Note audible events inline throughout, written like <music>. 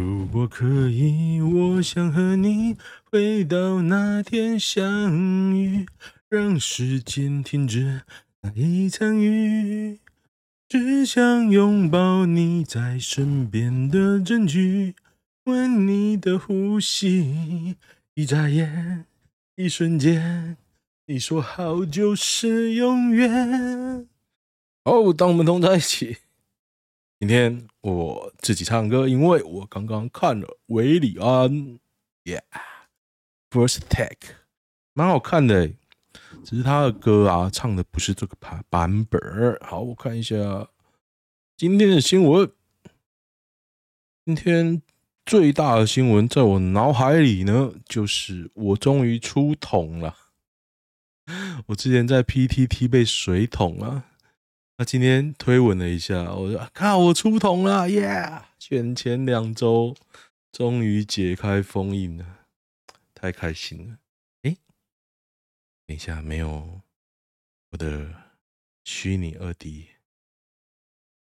如果可以，我想和你回到那天相遇，让时间停止那一场雨，只想拥抱你在身边的证据，闻你的呼吸，一眨眼，一瞬间，你说好就是永远。哦，当我们同在一起。今天我自己唱歌，因为我刚刚看了韦礼安，Yeah，First Take，蛮好看的，只是他的歌啊，唱的不是这个版版本。好，我看一下今天的新闻。今天最大的新闻在我脑海里呢，就是我终于出桶了。我之前在 PTT 被水桶了。他今天推文了一下，我说：“看我出桶了，耶！选前两周终于解开封印了，太开心了。”哎，等一下，没有我的虚拟二 D。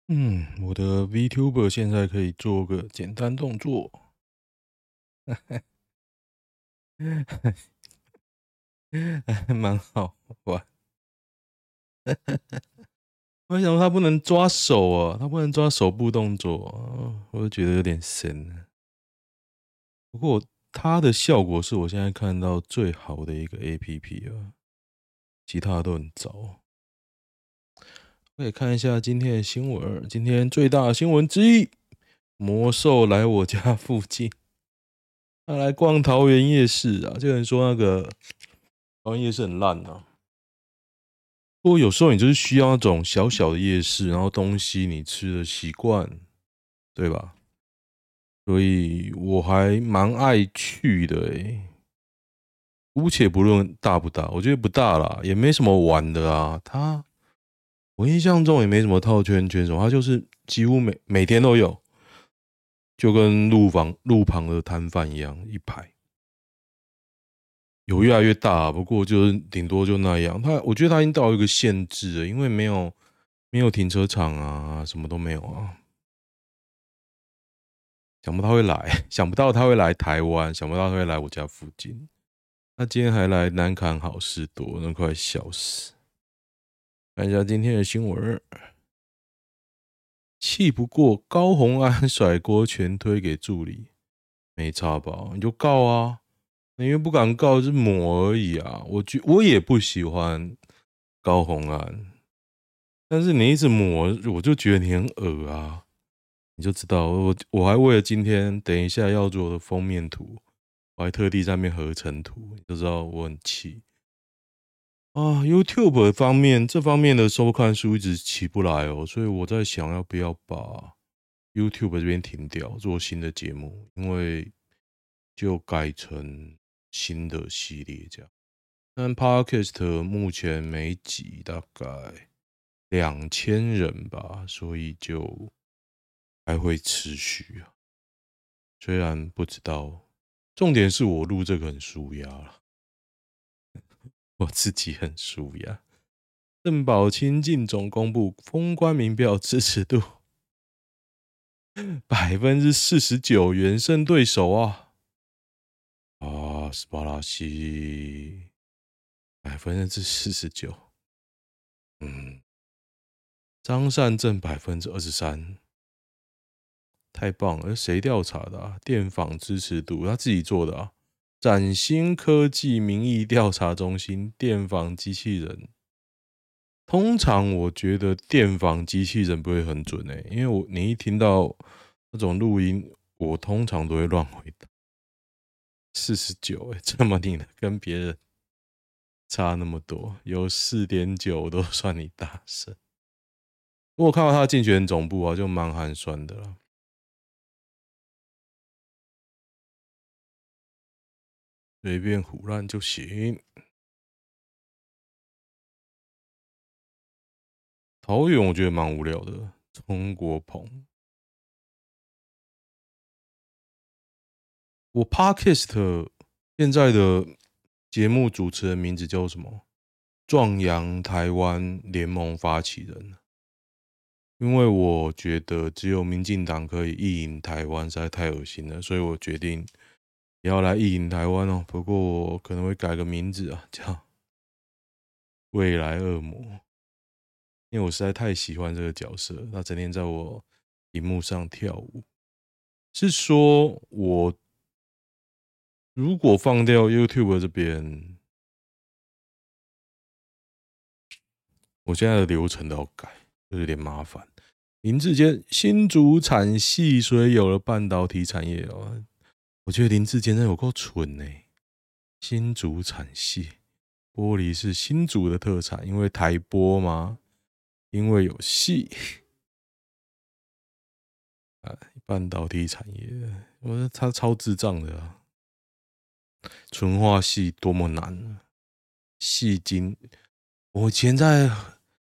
嗯，我的 VTuber 现在可以做个简单动作，还 <laughs> 蛮好玩。我想说他不能抓手啊，他不能抓手部动作啊，我就觉得有点神。不过它的效果是我现在看到最好的一个 APP 啊，其他都很糟。可以看一下今天的新闻，今天最大的新闻之一，魔兽来我家附近，他来逛桃园夜市啊，就有人说那个桃园夜市很烂啊。不过有时候你就是需要那种小小的夜市，然后东西你吃的习惯，对吧？所以我还蛮爱去的诶。姑且不论大不大，我觉得不大啦，也没什么玩的啊。它我印象中也没什么套圈圈什么，它就是几乎每每天都有，就跟路旁路旁的摊贩一样，一排。有越来越大，不过就是顶多就那样。他我觉得他已经到一个限制了，因为没有没有停车场啊，什么都没有啊。想不到他会来，想不到他会来台湾，想不到他会来我家附近。他今天还来南崁好事多，那快笑死。看一下今天的新闻，气不过高虹安甩锅全推给助理，没差吧？你就告啊。因为不敢告，是抹而已啊！我觉我也不喜欢高红安，但是你一直抹，我就觉得你很恶啊！你就知道我我还为了今天等一下要做的封面图，我还特地在那边合成图，你就知道我很气啊！YouTube 方面这方面的收看数一直起不来哦，所以我在想要不要把 YouTube 这边停掉，做新的节目，因为就改成。新的系列这样，但 Podcast 目前每集大概两千人吧，所以就还会持续啊。虽然不知道，重点是我录这个很舒压了，<laughs> 我自己很舒压。郑宝清净总公布封关民调支持度 <laughs> 百分之四十九，远胜对手啊。斯巴拉西百分之四十九，嗯，张善正百分之二十三，太棒了！谁调查的啊？电访支持度他自己做的啊？崭新科技民意调查中心电访机器人，通常我觉得电访机器人不会很准诶、因为我你一听到那种录音，我通常都会乱回答。四十九，哎，这么低的，跟别人差那么多，有四点九都 <laughs> 算你大声。我看到他竞选总部啊，就蛮寒酸的了。随便胡乱就行。桃园我觉得蛮无聊的，钟国鹏。我 Podcast 现在的节目主持人名字叫什么？壮阳台湾联盟发起人。因为我觉得只有民进党可以意淫台湾，实在太恶心了，所以我决定也要来意淫台湾哦。不过我可能会改个名字啊，叫 <laughs> 未来恶魔，因为我实在太喜欢这个角色，他整天在我荧幕上跳舞。是说我如果放掉 YouTube 这边，我现在的流程都要改，就有点麻烦。林志坚新竹产系，所以有了半导体产业哦。我觉得林志坚真有够蠢呢。新竹产系，玻璃是新竹的特产，因为台玻吗？因为有矽啊，半导体产业，我觉得他超智障的啊。纯化系多么难，矽晶，我以前在。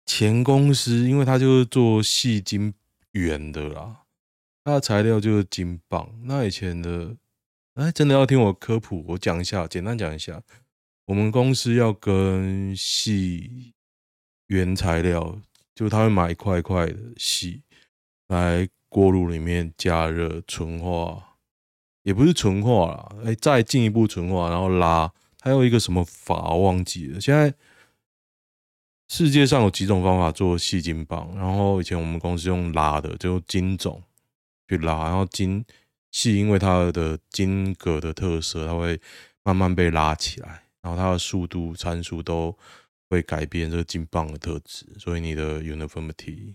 前公司，因为他就是做矽晶圆的啦，他的材料就是金棒。那以前的，哎，真的要听我科普，我讲一下，简单讲一下，我们公司要跟矽原材料，就他会买一块一块的矽来锅炉里面加热纯化，也不是纯化啦，哎，再进一步纯化，然后拉，还有一个什么法忘记了，现在。世界上有几种方法做细金棒，然后以前我们公司用拉的，就金种去拉，然后金细因为它的金格的特色，它会慢慢被拉起来，然后它的速度参数都会改变这个金棒的特质，所以你的 <laughs> uniformity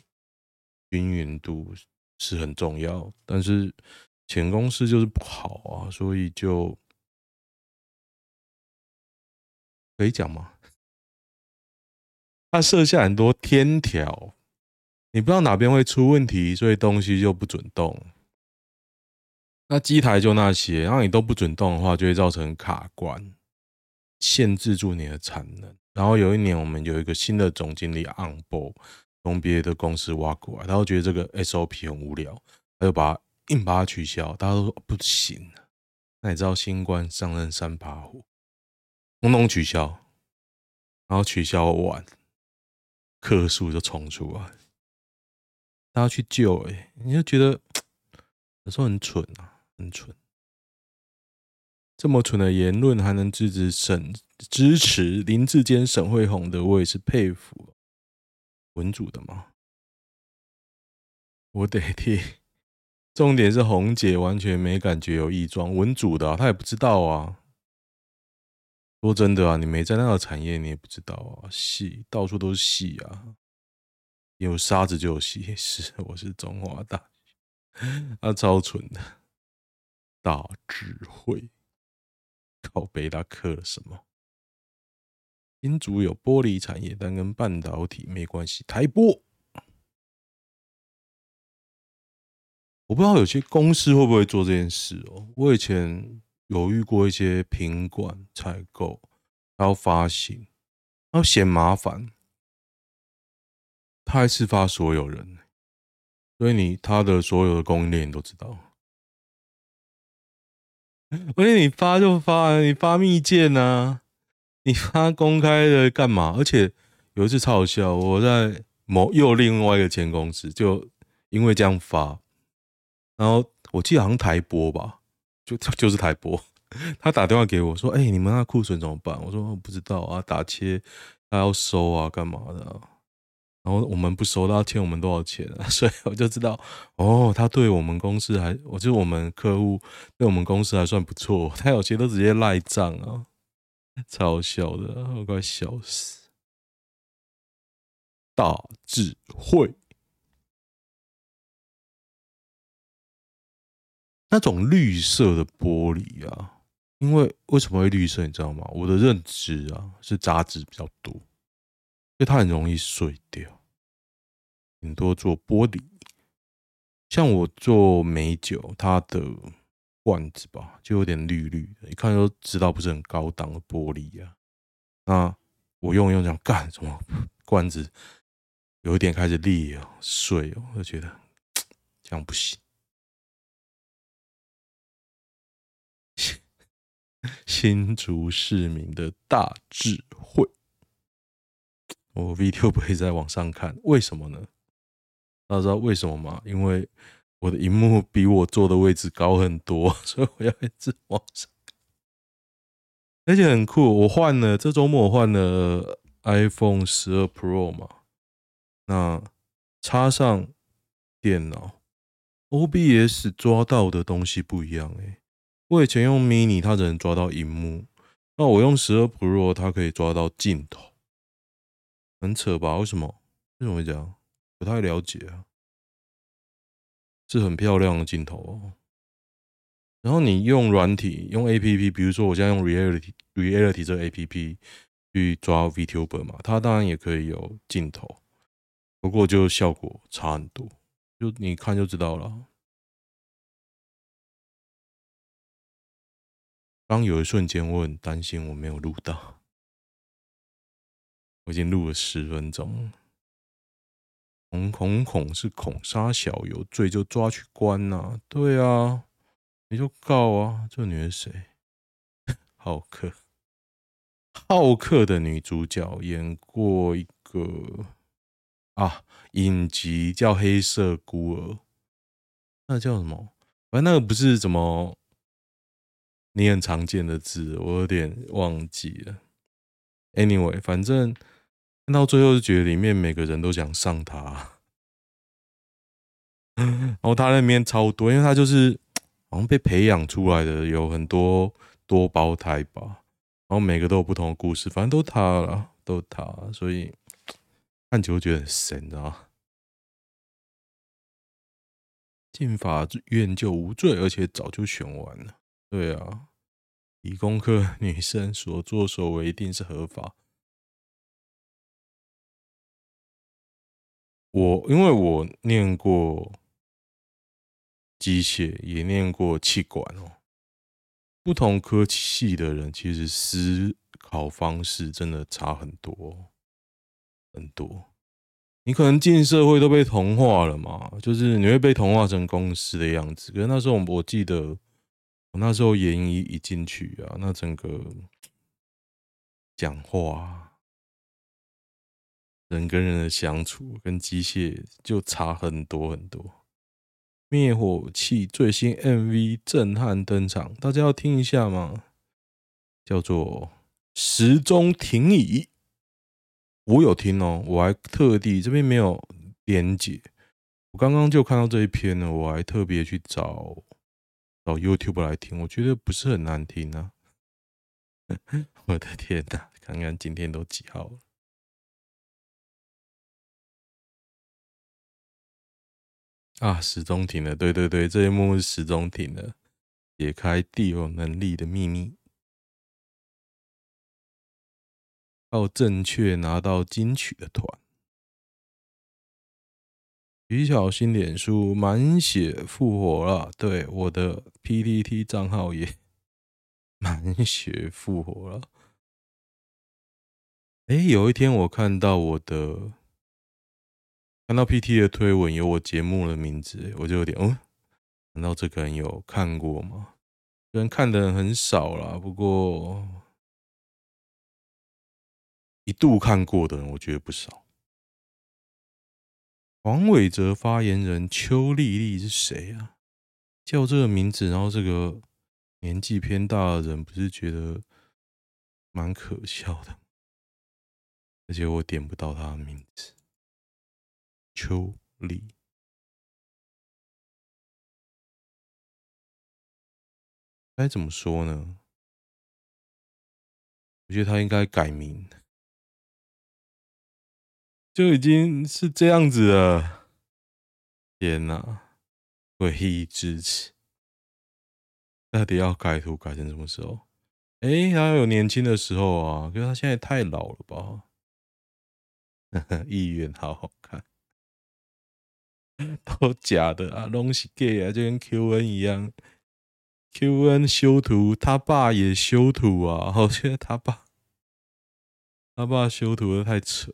均匀度是很重要。但是前公司就是不好啊，所以就可以讲吗？他设下很多天条，你不知道哪边会出问题，所以东西就不准动。那机台就那些，然后你都不准动的话，就会造成卡关，限制住你的产能。然后有一年，我们有一个新的总经理，Angbo，从别的公司挖过来，他会觉得这个 SOP 很无聊，他就把硬把它取消。大家都说不行，那你知道新官上任三把火，统统取消，然后取消完。客诉就冲出来，大家去救哎、你就觉得 <tsk> 有时候很蠢啊，很蠢。这么蠢的言论还能支持沈支持林志坚、沈慧虹的，我也是佩服。文组的吗？我得替。重点是红姐完全没感觉有异状，文组的、啊、她也不知道啊。说真的啊，你没在那个产业，你也不知道啊。戏到处都是戏啊，有沙子就有戏。是，我是中华大学，<laughs> 他超蠢的，大智慧。靠北他刻了什么？新竹有玻璃产业，但跟半导体没关系。台玻，我不知道有些公司会不会做这件事哦。我以前。有遇过一些品管采购，还要发行，然后嫌麻烦，他还是发所有人，所以你他的所有的供应链你都知道，<laughs> 而且你发就发，你发密件啊，你发公开的干嘛？而且有一次超好笑，我在某又另外一个前公司，就因为这样发，然后我记得好像台播吧。就就是台播，<laughs> 他打电话给我说：“哎、你们那库存怎么办？”我说：“我不知道啊，打切他要收啊，干嘛的、然后我们不收，他要欠我们多少钱啊？<laughs> 所以我就知道，哦，他对我们公司还，我就我们客户对我们公司还算不错。他有些都直接赖账啊，超笑的，我快笑死。大智慧。”那种绿色的玻璃啊，因为为什么会绿色？你知道吗？我的认知啊是杂质比较多，所以它很容易碎掉。很多做玻璃，像我做美酒，它的罐子吧，就有点绿绿的，一看就知道不是很高档的玻璃啊。那我用用这样干什么？罐子有一点开始裂哦，碎哦，我就觉得这样不行。<laughs> 新竹市民的大智慧，我 video 不会在网上看，为什么呢？大家知道为什么吗？因为我的荧幕比我坐的位置高很多，<laughs> 所以我要一直往上看。而且很酷，我换了这周末我换了 iPhone 十二 Pro 嘛，那插上电脑，OBS 抓到的东西不一样诶、我以前用 Mini，它只能抓到荧幕，那我用十二 Pro，它可以抓到镜头，很扯吧？为什么？为什么会这样？不太了解啊。是很漂亮的镜头哦。然后你用软体，用 APP，比如说我现在用 Reality Reality 这个 APP 去抓 VTuber 嘛，它当然也可以有镜头，不过就效果差很多，就你看就知道了。刚有一瞬间我很担心我没有录到，我已经录了十分钟。孔孔孔是孔杀小，有罪就抓去关呐、啊，对啊。你就告啊！这女人谁？<laughs> 浩克，浩克的女主角演过一个啊影集叫《黑色孤儿》，那叫什么？反正那个不是什么你很常见的字，我有点忘记了。Anyway，反正看到最后就觉得里面每个人都想上他，<laughs> 然后他那边超多，因为他就是。好像被培养出来的有很多多胞胎吧，然后每个都有不同的故事，反正都他了，都他，所以看久觉得很神啊。进法院就无罪，而且早就选完了。对啊，理工科女生所作所为一定是合法。我因为我念过。机械也念过气管哦，不同科系的人其实思考方式真的差很多很多。你可能进社会都被同化了嘛，就是你会被同化成公司的样子。可是那时候我记得，那时候研一一进去啊，那整个讲话、人跟人的相处跟机械就差很多很多。灭火器最新 MV 震撼登场，大家要听一下吗？叫做《时钟停椅》，我有听哦，我还特地这边没有连结，我刚刚就看到这一篇呢，我还特别去找到 YouTube 来听，我觉得不是很难听啊！<laughs> 我的天哪，看看今天都几号了。啊！时钟停了，对对对，这一幕是时钟停了，解开地有能力的秘密，靠正确拿到金曲的团，徐小新脸书满血复活了，对，我的 PTT 账号也 <laughs> 满血复活了。哎，有一天我看到我的。看到 PT 的推文有我节目的名字，我就有点哦，难道这个人有看过吗？虽然看的人很少啦，不过一度看过的人，我觉得不少。黄伟哲发言人邱丽丽是谁啊？叫这个名字，然后这个年纪偏大的人，不是觉得蛮可笑的？而且我点不到他的名字。邱丽，该怎么说呢？我觉得他应该改名，就已经是这样子了。天哪，诡异至此，到底要改图改成什么时候？哎、欸，他有年轻的时候啊，可是他现在太老了吧？<laughs> 议员好好看。<laughs> 都假的啊，拢是假啊，就跟 QN 一样，QN 修图，他爸也修图啊，我觉得他爸，他爸修图的太扯。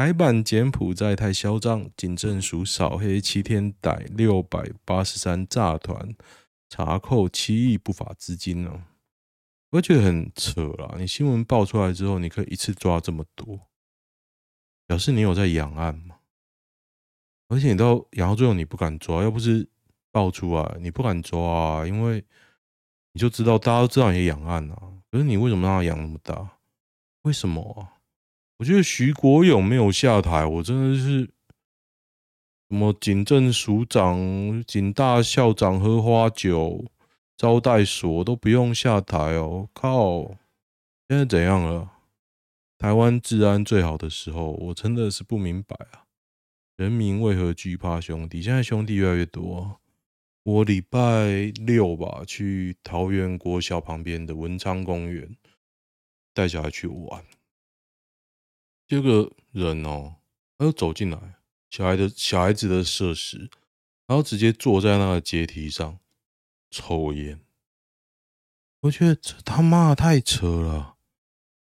台版柬埔寨太嚣张，警政署扫黑七天逮六百八十三诈团，查扣七亿不法资金呢、啊，我觉得很扯啦。你新闻爆出来之后，你可以一次抓这么多，表示你有在养案吗？而且你到养到最后你不敢抓，要不是爆出来，你不敢抓啊，因为你就知道大家都知道你养案啊。可是你为什么让他养那么大？为什么啊？我觉得徐国勇没有下台，我真的是什么警政署长、警大校长喝花酒、招待所都不用下台哦。靠，现在怎样了？台湾治安最好的时候，我真的是不明白啊。人民为何惧怕兄弟？现在兄弟越来越多。我礼拜六吧，去桃园国小旁边的文昌公园带小孩去玩。这个人哦，他就走进来，小孩的小孩子的设施，然后直接坐在那个阶梯上抽烟。我觉得这他妈太扯了。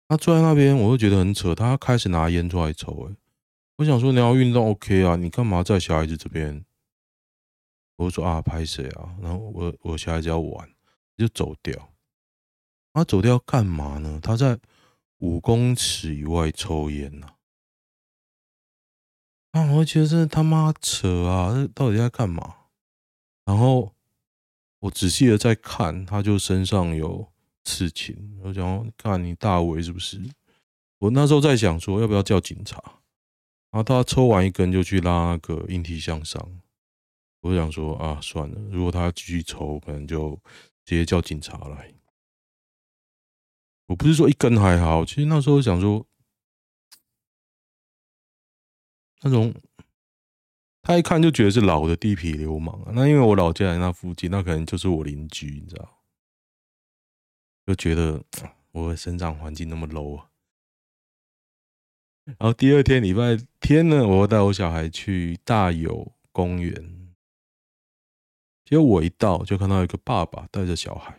他坐在那边，我就觉得很扯。他开始拿烟出来抽，哎。我想说你要运动 OK 啊，你干嘛在小孩子这边？我就说啊，拍谁啊？然后我我小孩子要玩，就走掉。他走掉干嘛呢？他在五公尺以外抽烟呢。啊，我觉得这他妈扯啊！这到底在干嘛？然后我仔细的在看，他就身上有刺青。我想看你大伟是不是？我那时候在想说，要不要叫警察？然后他抽完一根就去拉那个引体向上，我想说啊，算了，如果他继续抽，可能就直接叫警察来。我不是说一根还好，其实那时候想说，那种他一看就觉得是老的地痞流氓啊。那因为我老家在那附近，那可能就是我邻居，你知道，就觉得 <tsk> 我的生长环境那么 low 啊。然后第二天礼拜天呢，我带我小孩去大有公园。结果我一到，就看到一个爸爸带着小孩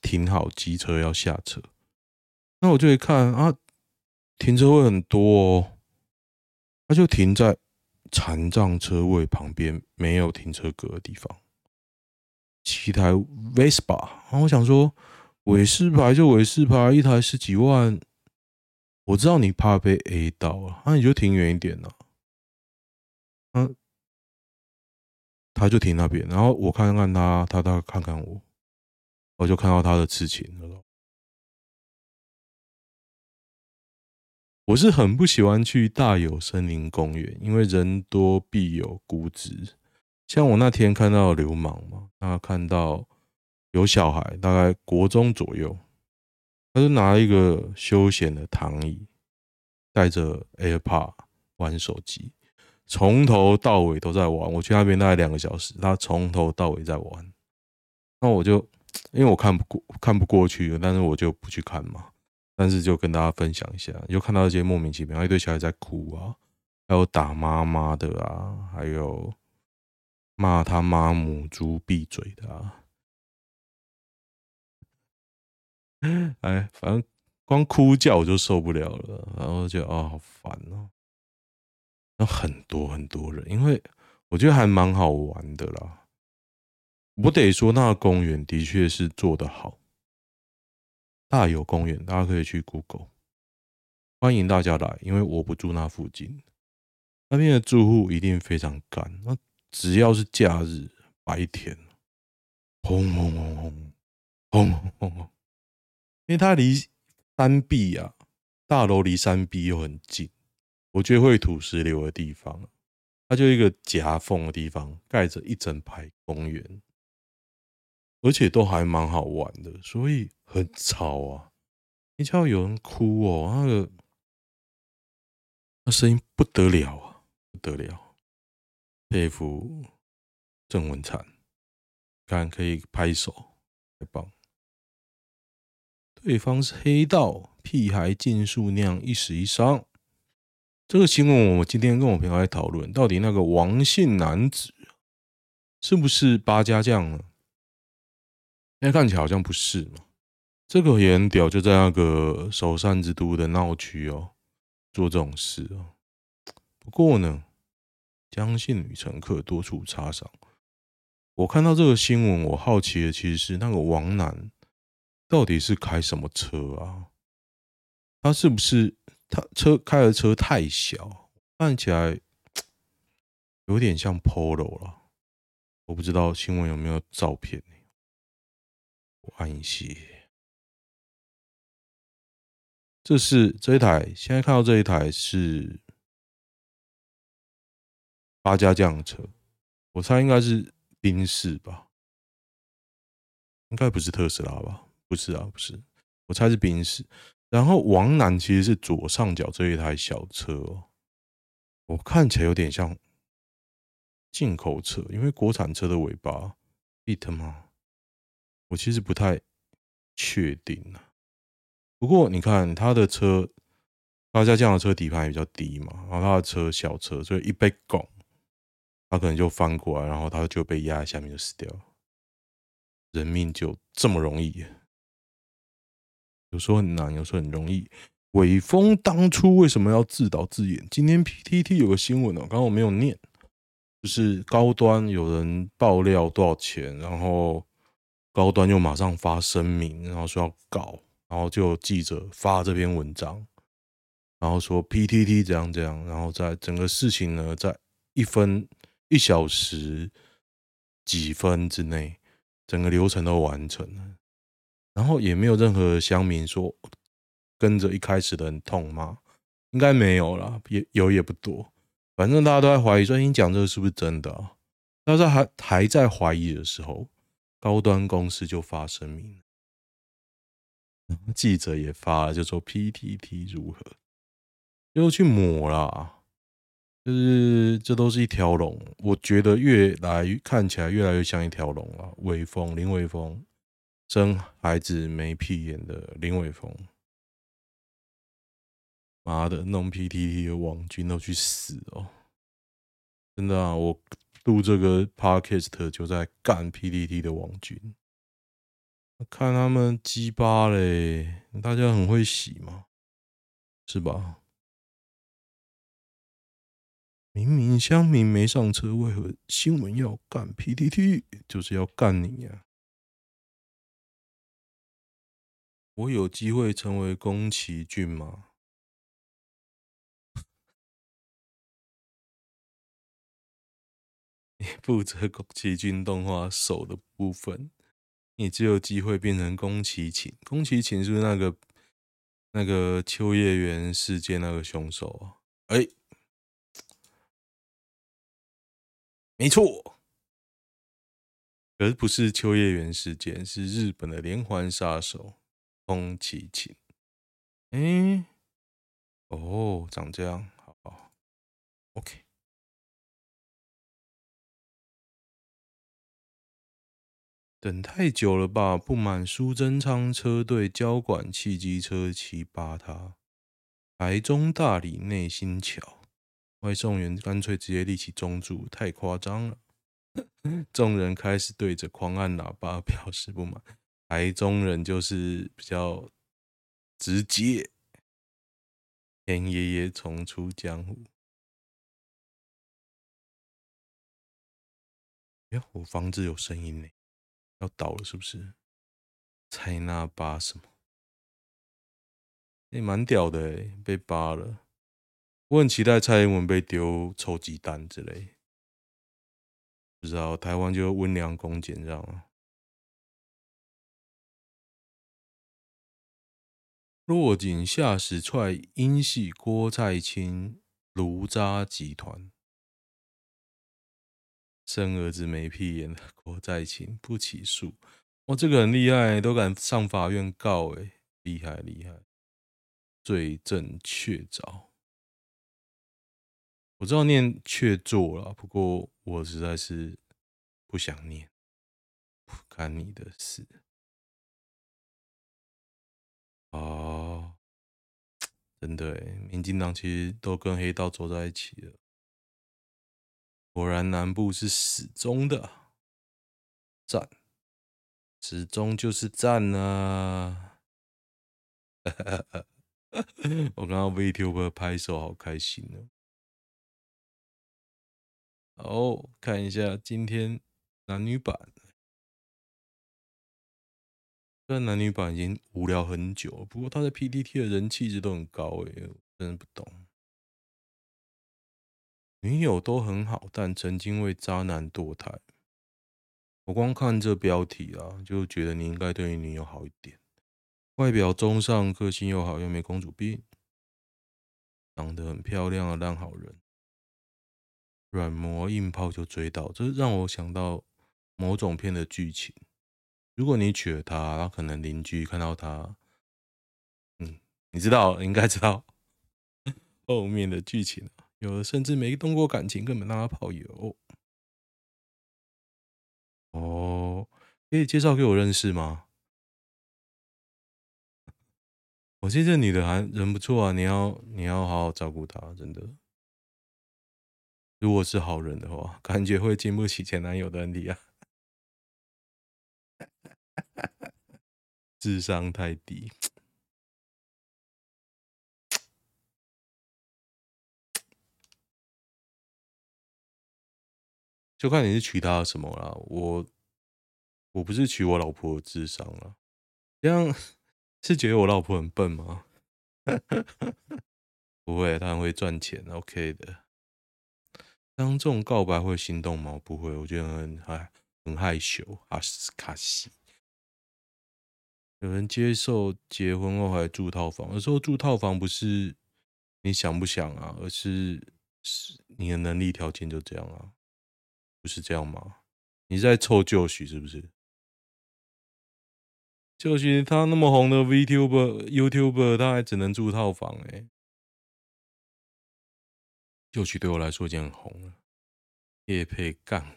停好机车要下车。那我就一看啊，停车位很多哦，他就停在残障车位旁边没有停车格的地方，骑台 Vespa。然后我想说，伟士牌就伟士牌，一台十几万。我知道你怕被 A 到啊，那你就停远一点呐。嗯，他就停那边，然后我看看他，他他看看我，我就看到他的刺青了。我是很不喜欢去大有森林公园，因为人多必有孤児。像我那天看到流氓嘛，他看到有小孩，大概国中左右。他就拿一个休闲的躺椅，带着 AirPod 玩手机，从头到尾都在玩。我去那边大概两个小时，他从头到尾在玩。那我就因为我看不过看不过去，但是我就不去看嘛。但是就跟大家分享一下，就看到一些莫名其妙，一堆小孩在哭啊，还有打妈妈的啊，还有骂他妈母猪闭嘴的啊。<laughs> 哎，反正光哭叫我就受不了了，然后就啊，好烦哦。那很多很多人，因为我觉得还蛮好玩的啦。我得说，那个公园的确是做得好。大有公园，大家可以去 Google，欢迎大家来，因为我不住那附近，那边的住户一定非常干。那只要是假日白天，轰轰轰轰，轰轰轰轰。因为它离山壁啊，大楼离山壁又很近，我觉得会土石流的地方，它就一个夹缝的地方，盖着一整排公园，而且都还蛮好玩的，所以很吵啊！你知道有人哭哦，那个那声音不得了啊，不得了，佩服郑文灿，看可以拍手，太棒。对方是黑道，屁孩竞速酿一死一伤。这个新闻，我今天跟我朋友在讨论，到底那个王姓男子是不是八家将呢？现在看起来好像不是嘛。这个也很屌，就在那个首善之都的闹区哦，做这种事哦。不过呢，江姓女乘客多处擦伤。我看到这个新闻，我好奇的其实是那个王男。到底是开什么车啊？他是不是他车开的车太小，看起来有点像 Polo 了。我不知道新闻有没有照片，我按一些。这是这一台，现在看到这一台是八家将的车，我猜应该是宾士吧，应该不是特斯拉吧？不是啊，不是，我猜是宾士。然后王南其实是左上角这一台小车哦，我看起来有点像进口车，因为国产车的尾巴 Fit 吗？我其实不太确定啊。不过你看他的车，大家这样的车底盘比较低嘛，然后他的车小车，所以一被拱，他可能就翻过来，然后他就被压在下面就死掉了。人命就这么容易？有时候很难，有时候很容易。伟峰当初为什么要自导自演？今天 PTT 有个新闻哦，刚刚我没有念，就是高端有人爆料多少钱，然后高端又马上发声明，然后说要搞。然后就记者发这篇文章，然后说 PTT 这样这样，然后在整个事情呢，在一分一小时几分之内，整个流程都完成了，然后也没有任何乡民说跟着一开始的很痛吗？应该没有啦，也有也不多，反正大家都在怀疑说，你讲这个是不是真的啊？但是还还在怀疑的时候，高端公司就发声明。记者也发了，就说 PTT 如何，又去抹啦，就是这都是一条龙。我觉得越来看起来越来越像一条龙了。伟丰林伟丰生孩子没屁眼的林伟丰，妈的，弄 PTT 的网军都去死哦！真的啊，我录这个 Podcast 就在干 PTT 的网军。看他们鸡巴嘞，大家很会洗嘛，是吧？明明乡民没上车，为何新闻要干 PTT？就是要干你呀、我有机会成为宫崎骏吗？<laughs> 你负责宫崎骏动画手的部分。你只有机会变成宫崎勤，宫崎勤是是那个那个秋叶原事件那个凶手啊？哎、没错，而不是秋叶原事件，是日本的连环杀手宫崎勤。哎、哦，长这样，好好，OK。等太久了吧？不满苏贞昌车队交管汽机车骑八他，台中大里内心桥外送员干脆直接立起中柱，太夸张了。<coughs> 众人开始对着狂按喇叭表示不满。台中人就是比较直接。田爷爷重出江湖。哎，我房子有声音呢。要倒了是不是？蔡那巴什么？也、欸、蛮屌的哎，被扒了。我很期待蔡英文被丢臭鸡蛋之类。不知道台湾就温良恭俭让啊。落井下石踹英系郭蔡清卢渣集团。生儿子没屁眼 <laughs> 的郭在清不起诉，哇，这个很厉害，都敢上法院告，哎，厉害厉害，罪证确凿。我知道念确凿了，不过我实在是不想念，不干你的事。哦，<tsk> 真的，民进党其实都跟黑道走在一起了。果然南部是死忠的，赞，始终就是赞啊！<laughs> 我刚刚 VTuber 拍手，好开心哦。好，看一下今天男女版，虽然男女版已经无聊很久，不过他在 PTT 的人气值都很高诶，我真的不懂。女友都很好，但曾经为渣男堕胎。我光看这标题啊，就觉得你应该对你女友好一点。外表中上，个性又好，又没公主病，长得很漂亮的烂好人，软磨硬泡就追到，这让我想到某种片的剧情。如果你娶了她，那可能邻居看到她，嗯，你知道，应该知道 <laughs> 后面的剧情，有的甚至没动过感情，根本让她跑油。哦，可以介绍给我认识吗？我记得这女的还人不错啊，你要你要好好照顾她，真的。如果是好人的话，感觉会经不起前男友的问题啊。智商太低，就看你是取他的什么啦。我我不是取我老婆的智商啊，这样是觉得我老婆很笨吗？<laughs> 不会，她很会赚钱，OK 的。当众告白会心动吗？不会，我觉得很害很害羞，阿斯卡西。有人接受结婚后还住套房，有时候住套房不是你想不想啊，而是是你的能力条件就这样啊，不是这样吗？你在凑旧许是不是？旧许他那么红的 VTuber、YouTuber，他还只能住套房哎、欸。旧许对我来说已经很红了，业配干。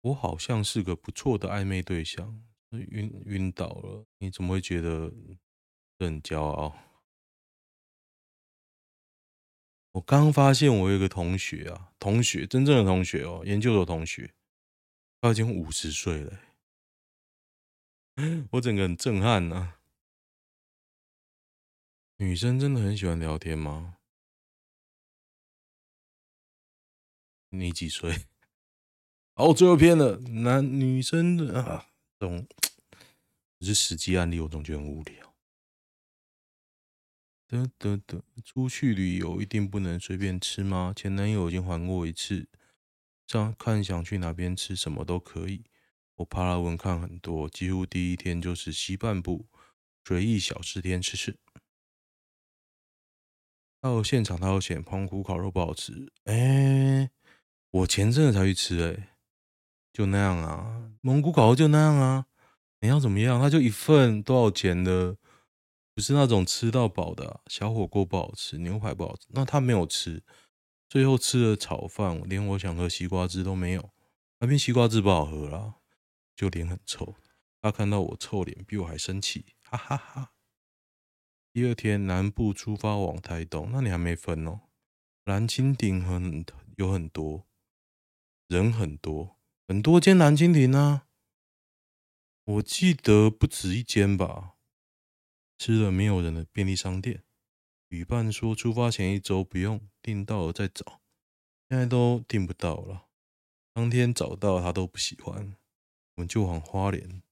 我好像是个不错的暧昧对象，晕晕倒了，你怎么会觉得很骄傲？我刚发现我有一个同学啊，同学，真正的同学哦，研究所同学，他已经五十岁了，<laughs> 我整个很震撼呐、啊。女生真的很喜欢聊天吗？你几岁？哦，最后一篇了，男女生的啊，这种 <tsk> 只是实际案例，我总觉得很无聊。得得得，出去旅游一定不能随便吃吗？前男友已经还过一次，这样看想去哪边吃什么都可以。我帕拉文看很多，几乎第一天就是西半部随意小吃店吃吃。到现场他有嫌澎湖烤肉不好吃，哎、我前阵子才去吃、哎。就那样啊，蒙古烤肉就那样啊，你要怎么样？他就一份多少钱的，不是那种吃到饱的、小火锅不好吃，牛排不好吃，那他没有吃，最后吃了炒饭，连我想喝西瓜汁都没有。那边西瓜汁不好喝啦，就脸很臭。他看到我臭脸，比我还生气，哈哈哈哈。第二天南部出发往台东，那你还没分哦。蓝蜻蜓很有很多人很多。很多间蓝蜻蜓啊，我记得不止一间吧。吃了没有人的便利商店，旅伴说出发前一周不用订到了再找，现在都订不到了。当天找到他都不喜欢，我们就往花莲。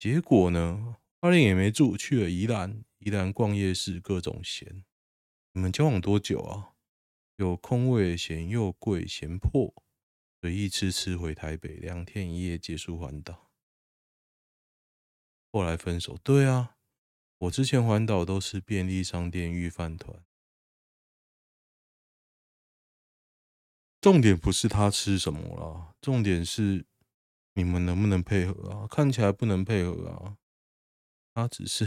结果呢，花莲也没住，去了宜兰，宜兰逛夜市，各种闲。你们交往多久啊？有空位嫌又贵，嫌破。随意吃吃回台北，两天一夜结束环岛。后来分手。对啊，我之前环岛都是便利商店御饭团。重点不是他吃什么啦，重点是你们能不能配合啊？看起来不能配合啊。他只是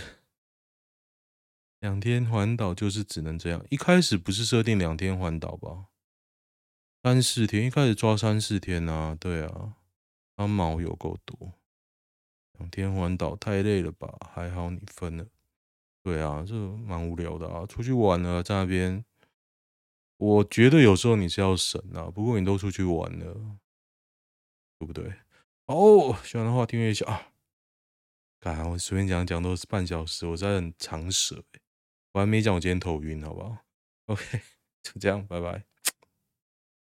两天环岛，就是只能这样。一开始不是设定两天环岛吧？三四天，一开始抓三四天啊，对啊，他毛有够多，两天环岛太累了吧？还好你分了，对啊，这蛮无聊的啊，出去玩了在那边，我觉得有时候你是要省啊，不过你都出去玩了，对不对？哦，喜欢的话订阅一下啊，干，我随便讲讲都是半小时，我在很长舌，我还没讲我今天头晕，好不好？OK，就这样，拜拜。